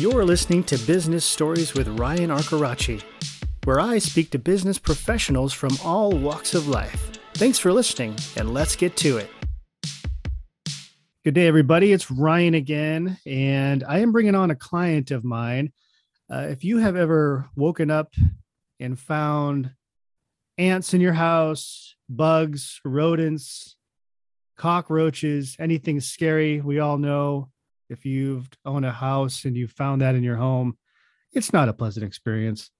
You're listening to Business Stories with Ryan Arcaracci, where I speak to business professionals from all walks of life. Thanks for listening, and let's get to it. Good day, everybody. It's Ryan again, and I am bringing on a client of mine. Uh, if you have ever woken up and found ants in your house, bugs, rodents, cockroaches, anything scary, we all know if you've owned a house and you found that in your home, it's not a pleasant experience.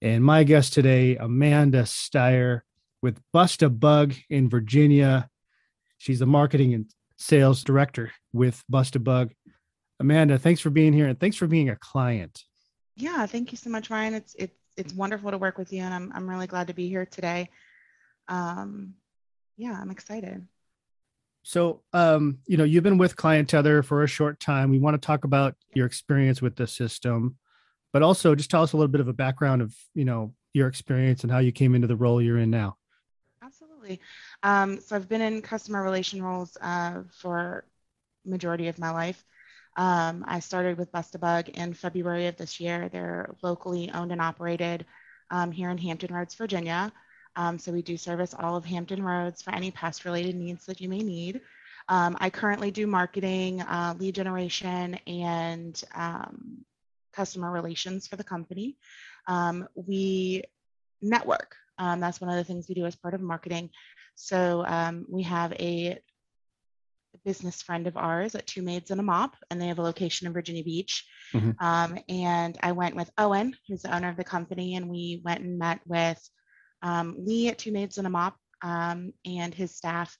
And my guest today, Amanda Steyer with Bust a Bug in Virginia. She's the marketing and sales director with Bust a Bug. Amanda, thanks for being here and thanks for being a client. Yeah, thank you so much, Ryan. It's it's it's wonderful to work with you, and I'm I'm really glad to be here today. Um, yeah, I'm excited. So, um, you know, you've been with Client Tether for a short time. We want to talk about your experience with the system, but also just tell us a little bit of a background of, you know, your experience and how you came into the role you're in now. Absolutely. Um, so I've been in customer relation roles uh, for majority of my life. Um, I started with Bust a Bug in February of this year. They're locally owned and operated um, here in Hampton Roads, Virginia. Um, so we do service all of Hampton Roads for any pest related needs that you may need. Um, I currently do marketing, uh, lead generation, and um, customer relations for the company. Um, we network. Um, that's one of the things we do as part of marketing. So um, we have a business friend of ours at Two Maids and a Mop, and they have a location in Virginia Beach. Mm-hmm. Um, and I went with Owen, who's the owner of the company, and we went and met with um, Lee at Two Maids and a Mop um, and his staff.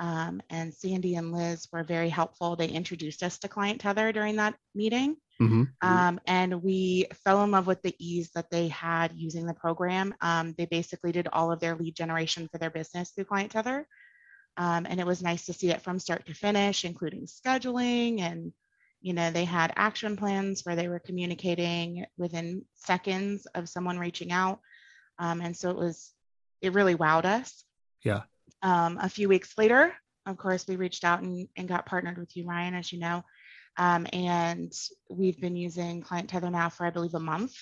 Um, and Sandy and Liz were very helpful. They introduced us to Client Tether during that meeting. Mm-hmm. Um, and we fell in love with the ease that they had using the program. Um, they basically did all of their lead generation for their business through Client Tether. Um, and it was nice to see it from start to finish, including scheduling and you know they had action plans where they were communicating within seconds of someone reaching out um, and so it was, it really wowed us. Yeah. Um, a few weeks later, of course, we reached out and, and got partnered with you, Ryan, as you know. Um, and we've been using Client Tether now for, I believe, a month.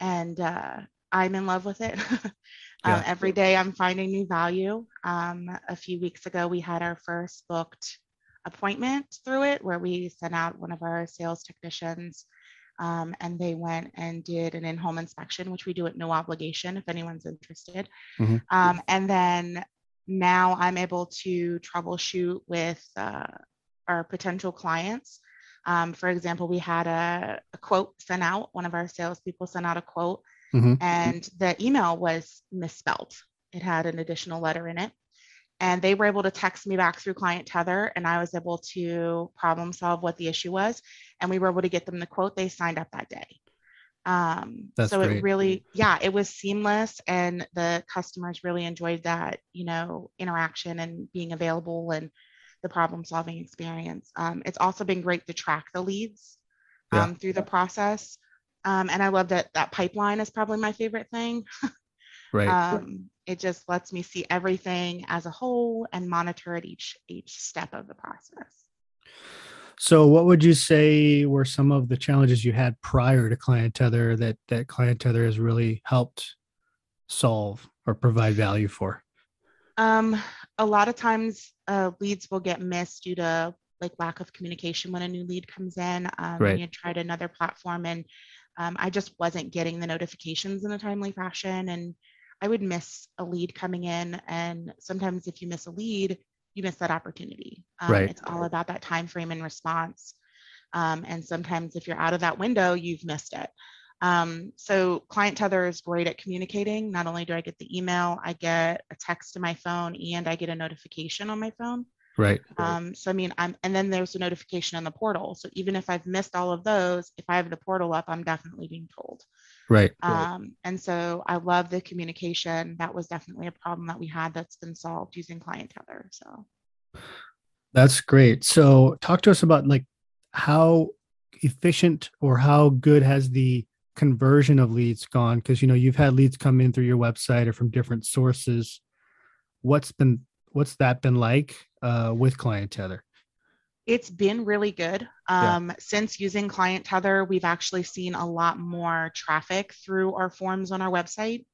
And uh, I'm in love with it. Um, yeah. every day I'm finding new value. Um, a few weeks ago, we had our first booked appointment through it where we sent out one of our sales technicians um, and they went and did an in-home inspection, which we do at no obligation if anyone's interested. Mm-hmm. Um, and then now I'm able to troubleshoot with uh, our potential clients. Um, for example, we had a, a, quote sent out. One of our salespeople sent out a quote, mm-hmm. and the email was misspelled. It had an additional letter in it and they were able to text me back through client tether and i was able to problem solve what the issue was and we were able to get them the quote they signed up that day um, so great. it really yeah it was seamless and the customers really enjoyed that you know interaction and being available and the problem solving experience um, it's also been great to track the leads um, yeah. through the process um, and i love that that pipeline is probably my favorite thing right. Um, it just lets me see everything as a whole and monitor at each each step of the process. So what would you say were some of the challenges you had prior to client tether that that client tether has really helped solve or provide value for? Um, a lot of times uh, leads will get missed due to like lack of communication when a new lead comes in um, right. you tried another platform and um, i just wasn't getting the notifications in a timely fashion and I would miss a lead coming in. And sometimes if you miss a lead, you miss that opportunity. Um, right. It's all about that time frame and response. Um, and sometimes if you're out of that window, you've missed it. Um, so client tether is great at communicating. Not only do I get the email, I get a text to my phone and I get a notification on my phone. Right. Um, so I mean, I'm and then there's a notification in the portal. So even if I've missed all of those, if I have the portal up, I'm definitely being told. Right. Um, and so I love the communication. That was definitely a problem that we had that's been solved using client tether. So that's great. So talk to us about like how efficient or how good has the conversion of leads gone? Because you know you've had leads come in through your website or from different sources. What's been what's that been like uh, with client tether? It's been really good. Um, yeah. Since using Client Tether, we've actually seen a lot more traffic through our forms on our website.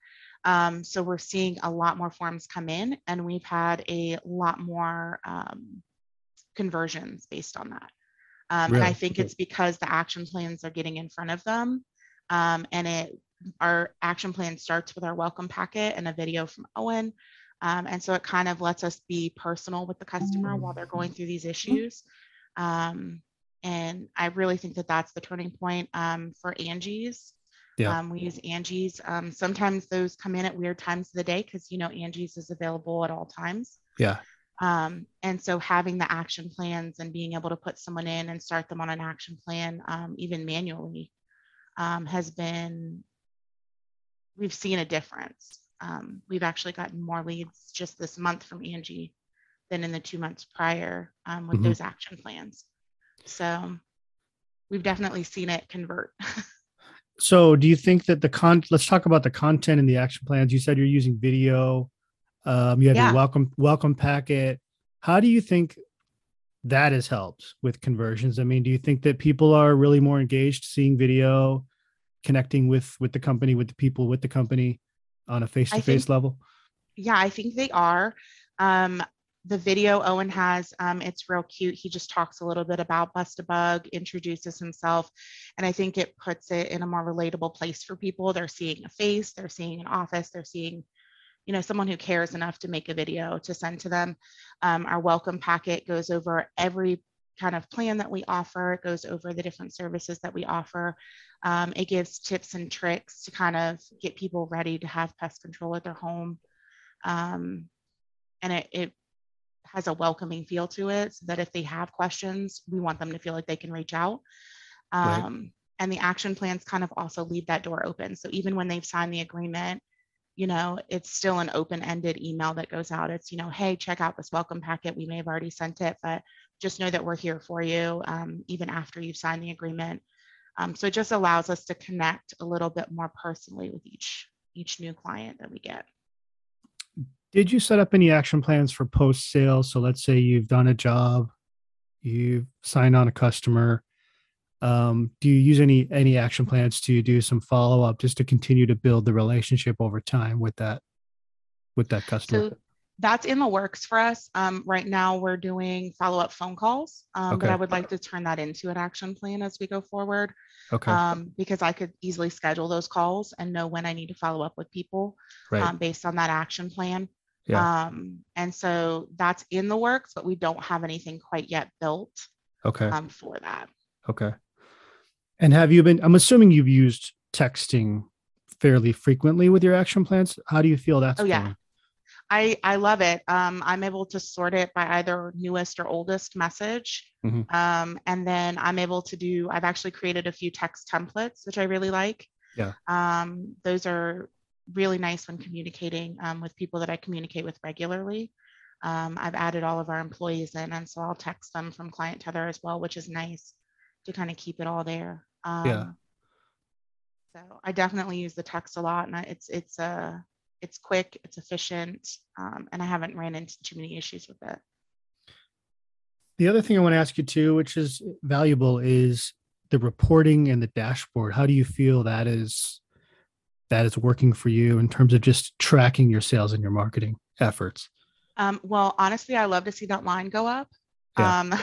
Um, so we're seeing a lot more forms come in, and we've had a lot more um, conversions based on that. Um, really? And I think it's because the action plans are getting in front of them, um, and it our action plan starts with our welcome packet and a video from Owen. Um, and so it kind of lets us be personal with the customer while they're going through these issues. Um, and I really think that that's the turning point um, for Angie's. Yeah. Um, we use Angie's. Um, sometimes those come in at weird times of the day because you know Angie's is available at all times. Yeah. Um, and so having the action plans and being able to put someone in and start them on an action plan, um, even manually, um, has been, we've seen a difference. Um, we've actually gotten more leads just this month from Angie than in the two months prior um, with mm-hmm. those action plans. So we've definitely seen it convert. so do you think that the con let's talk about the content and the action plans you said you're using video um, you have yeah. your welcome welcome packet how do you think that has helped with conversions i mean do you think that people are really more engaged seeing video connecting with with the company with the people with the company on a face-to-face level yeah i think they are um, the video Owen has, um, it's real cute. He just talks a little bit about Bust a Bug, introduces himself, and I think it puts it in a more relatable place for people. They're seeing a face, they're seeing an office, they're seeing, you know, someone who cares enough to make a video to send to them. Um, our welcome packet goes over every kind of plan that we offer. It goes over the different services that we offer. Um, it gives tips and tricks to kind of get people ready to have pest control at their home. Um, and it, it has a welcoming feel to it so that if they have questions, we want them to feel like they can reach out. Um, right. And the action plans kind of also leave that door open. So even when they've signed the agreement, you know, it's still an open ended email that goes out. It's, you know, hey, check out this welcome packet. We may have already sent it, but just know that we're here for you um, even after you've signed the agreement. Um, so it just allows us to connect a little bit more personally with each each new client that we get. Did you set up any action plans for post sale? So let's say you've done a job, you've signed on a customer. Um, do you use any any action plans to do some follow up just to continue to build the relationship over time with that with that customer? So that's in the works for us. Um, right now, we're doing follow up phone calls, um, okay. but I would like to turn that into an action plan as we go forward. Okay. Um, because I could easily schedule those calls and know when I need to follow up with people right. Um, based on that action plan. Yeah. Um, and so that's in the works, but we don't have anything quite yet built. Okay. Um, for that. Okay. And have you been? I'm assuming you've used texting fairly frequently with your action plans. How do you feel that's? Oh yeah. Going? I, I love it. Um, I'm able to sort it by either newest or oldest message. Mm-hmm. Um, and then I'm able to do, I've actually created a few text templates, which I really like. Yeah. Um, those are really nice when communicating um, with people that I communicate with regularly. Um, I've added all of our employees in, and so I'll text them from Client Tether as well, which is nice to kind of keep it all there. Um, yeah. So I definitely use the text a lot, and it's it's uh it's quick, it's efficient, um, and I haven't ran into too many issues with it. The other thing I want to ask you too, which is valuable, is the reporting and the dashboard. How do you feel that is that is working for you in terms of just tracking your sales and your marketing efforts? Um, well, honestly, I love to see that line go up. Yeah. Um,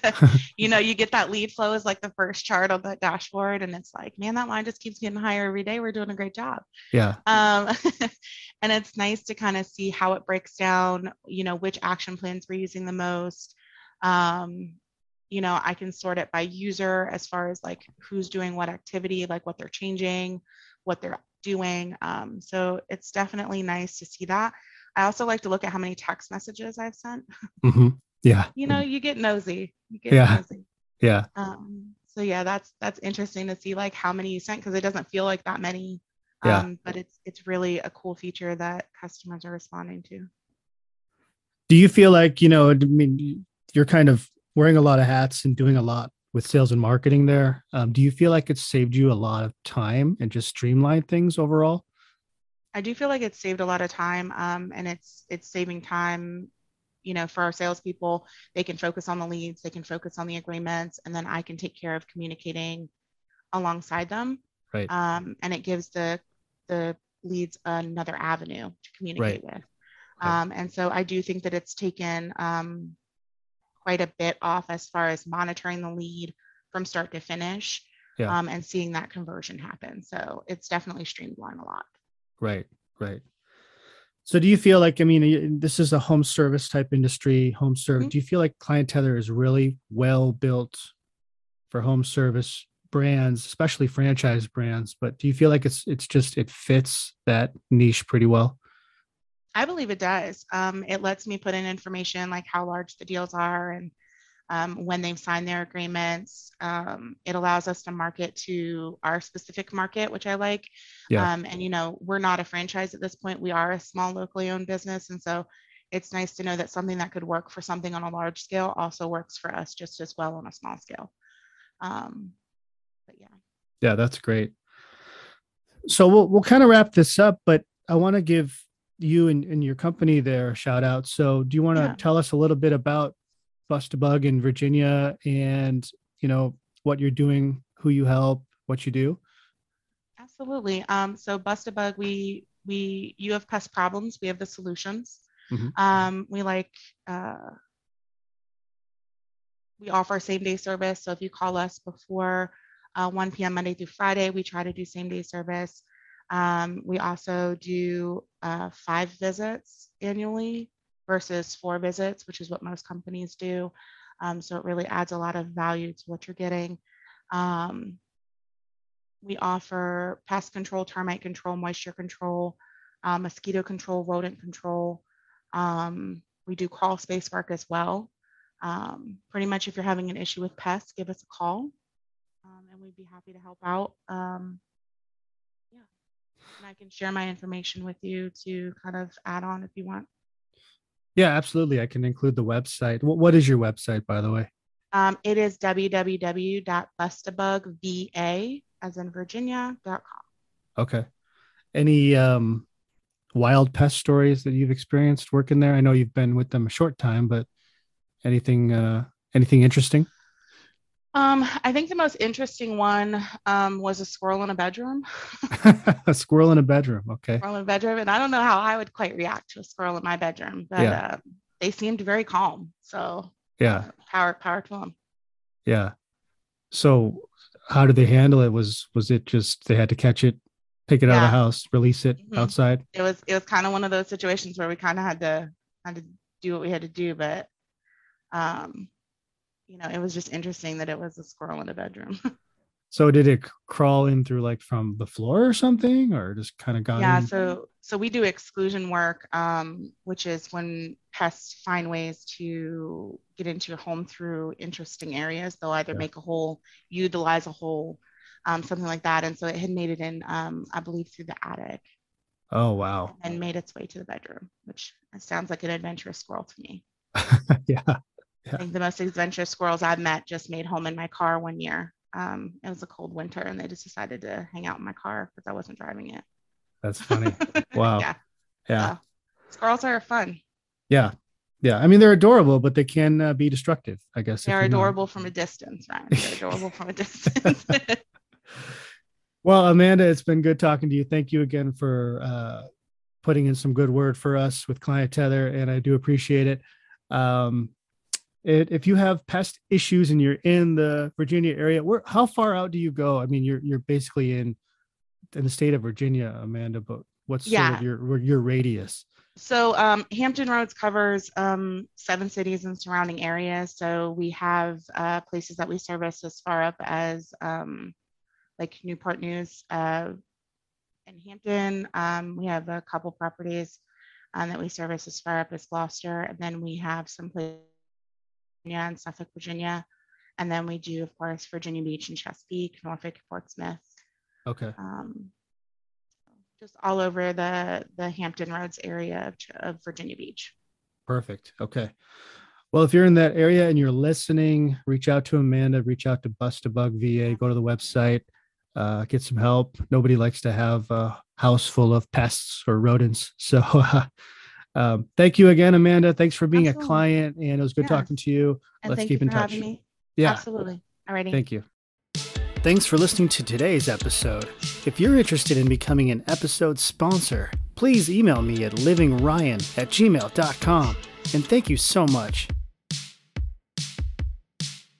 you know, you get that lead flow is like the first chart on that dashboard, and it's like, man, that line just keeps getting higher every day. We're doing a great job. Yeah. Um, and it's nice to kind of see how it breaks down. You know, which action plans we're using the most. Um, you know, I can sort it by user as far as like who's doing what activity, like what they're changing, what they're doing. Um, so it's definitely nice to see that. I also like to look at how many text messages I've sent. Mm-hmm. Yeah. you know, you get nosy. You get yeah. nosy. Yeah. Um, so yeah, that's that's interesting to see like how many you sent because it doesn't feel like that many. Um, yeah. but it's it's really a cool feature that customers are responding to. Do you feel like, you know, I mean, you're kind of wearing a lot of hats and doing a lot with sales and marketing there. Um, do you feel like it's saved you a lot of time and just streamlined things overall? I do feel like it's saved a lot of time, um, and it's it's saving time you know, for our salespeople, they can focus on the leads, they can focus on the agreements, and then I can take care of communicating alongside them. Right. Um, and it gives the the leads another avenue to communicate Right. with. Um, and so I do think that it's taken um, quite a bit off as far as monitoring the lead from start to finish Yeah. um, and seeing that conversion happen. So it's definitely streamlined a lot. Right, right. So do you feel like, I mean, this is a home service type industry, home service. Mhm. Do you feel like Client Tether is really well built for home service brands, especially franchise brands? But do you feel like it's it's just it fits that niche pretty well? I believe it does. Um, it lets me put in information like how large the deals are and um, when they've signed their agreements. Um, it allows us to market to our specific market, which I like. Yeah. Um, and, you know, we're not a franchise at this point. We are a small locally owned business. And so it's nice to know that something that could work for something on a large scale also works for us just as well on a small scale. Um, but yeah. Yeah, that's great. So we'll we'll kind of wrap this up, but I want to give you and, and your company there a shout out. So do you want to Yeah. tell us a little bit about Bust a Bug in Virginia and you know what you're doing, who you help, what you do? Absolutely. Um, so Bust a Bug, we we you have pest problems, we have the solutions. Mhm. Um, we like uh, we offer same day service. So if you call us before uh, 1 p.m. Monday through Friday, we try to do same day service. Um, we also do uh, five visits annually versus four visits, which is what most companies do. Um, so it really adds a lot of value to what you're getting. Um, we offer pest control, termite control, moisture control, uh, mosquito control, rodent control. Um, we do crawl space work as well. Um, pretty much if you're having an issue with pests, give us a call um, and we'd be happy to help out. Um, yeah. And I can share my information with you to kind of add on if you want. Yeah, absolutely. I can include the website. What, what is your website, by the way? Um, it is www.bustabugva, as in Virginia.com. Okay. Any um, wild pest stories that you've experienced working there? I know you've been with them a short time, but anything uh, anything interesting? Um, I think the most interesting one um, was a squirrel in a bedroom. a squirrel in a bedroom. Okay. squirrel in a bedroom, and I don't know how I would quite react to a squirrel in my bedroom, but Yeah. uh, they seemed very calm. So Yeah. power power to them. Yeah. So how did they handle it? Was was it just they had to catch it, take it out of the house, release it Mhm. outside? It was it was kind of one of those situations where we kind of had to had to do what we had to do, but um, you know, it was just interesting that it was a squirrel in a bedroom. So did it crawl in through like from the floor or something, or just kind of got yeah in? so so we do exclusion work um, which is when pests find ways to get into your home through interesting areas they'll either Yeah. make a hole utilize a hole um, something like that and so it had made it in um, i believe through the attic Oh wow. and made its way to the bedroom which sounds like an adventurous squirrel to me yeah. I think the most adventurous squirrels i've met just made home in my car one year um, it was a cold winter and they just decided to hang out in my car because i wasn't driving it That's funny. Wow. yeah Yeah. squirrels are fun Yeah. Yeah. I mean, they're adorable, but they can uh, be destructive, I guess. They're adorable from a distance, Ryan. They're adorable from a distance. Well, Amanda, it's been good talking to you. Thank you again for uh, putting in some good word for us with Client Tether, and I do appreciate it. Um, it if you have pest issues and you're in the Virginia area, where how far out do you go? I mean, you're you're basically in in the state of Virginia, Amanda, but what's sort Yeah. of your your radius? so um, Hampton Roads covers um, seven cities and surrounding areas. So we have uh, places that we service as far up as um, like Newport News uh, in Hampton. Um, we have a couple properties um, that we service as far up as Gloucester, and then we have some places and Suffolk, Virginia. And then we do, of course, Virginia Beach and Chesapeake, Norfolk, Portsmouth. Okay. um, just all over the the Hampton Roads area of, of Virginia Beach. Perfect. Okay. Well, if you're in that area and you're listening, reach out to Amanda, reach out to Bust a Bug VA, go to the website, uh, get some help. Nobody likes to have a house full of pests or rodents. So uh, Um, thank you again, Amanda. Thanks for being Absolutely. a client, and it was good yeah. talking to you. And Let's keep you in touch. Yeah, absolutely. Alrighty. Thank you. Thanks for listening to today's episode. If you're interested in becoming an episode sponsor, please email me at livingryan at gmail.com. And thank you so much.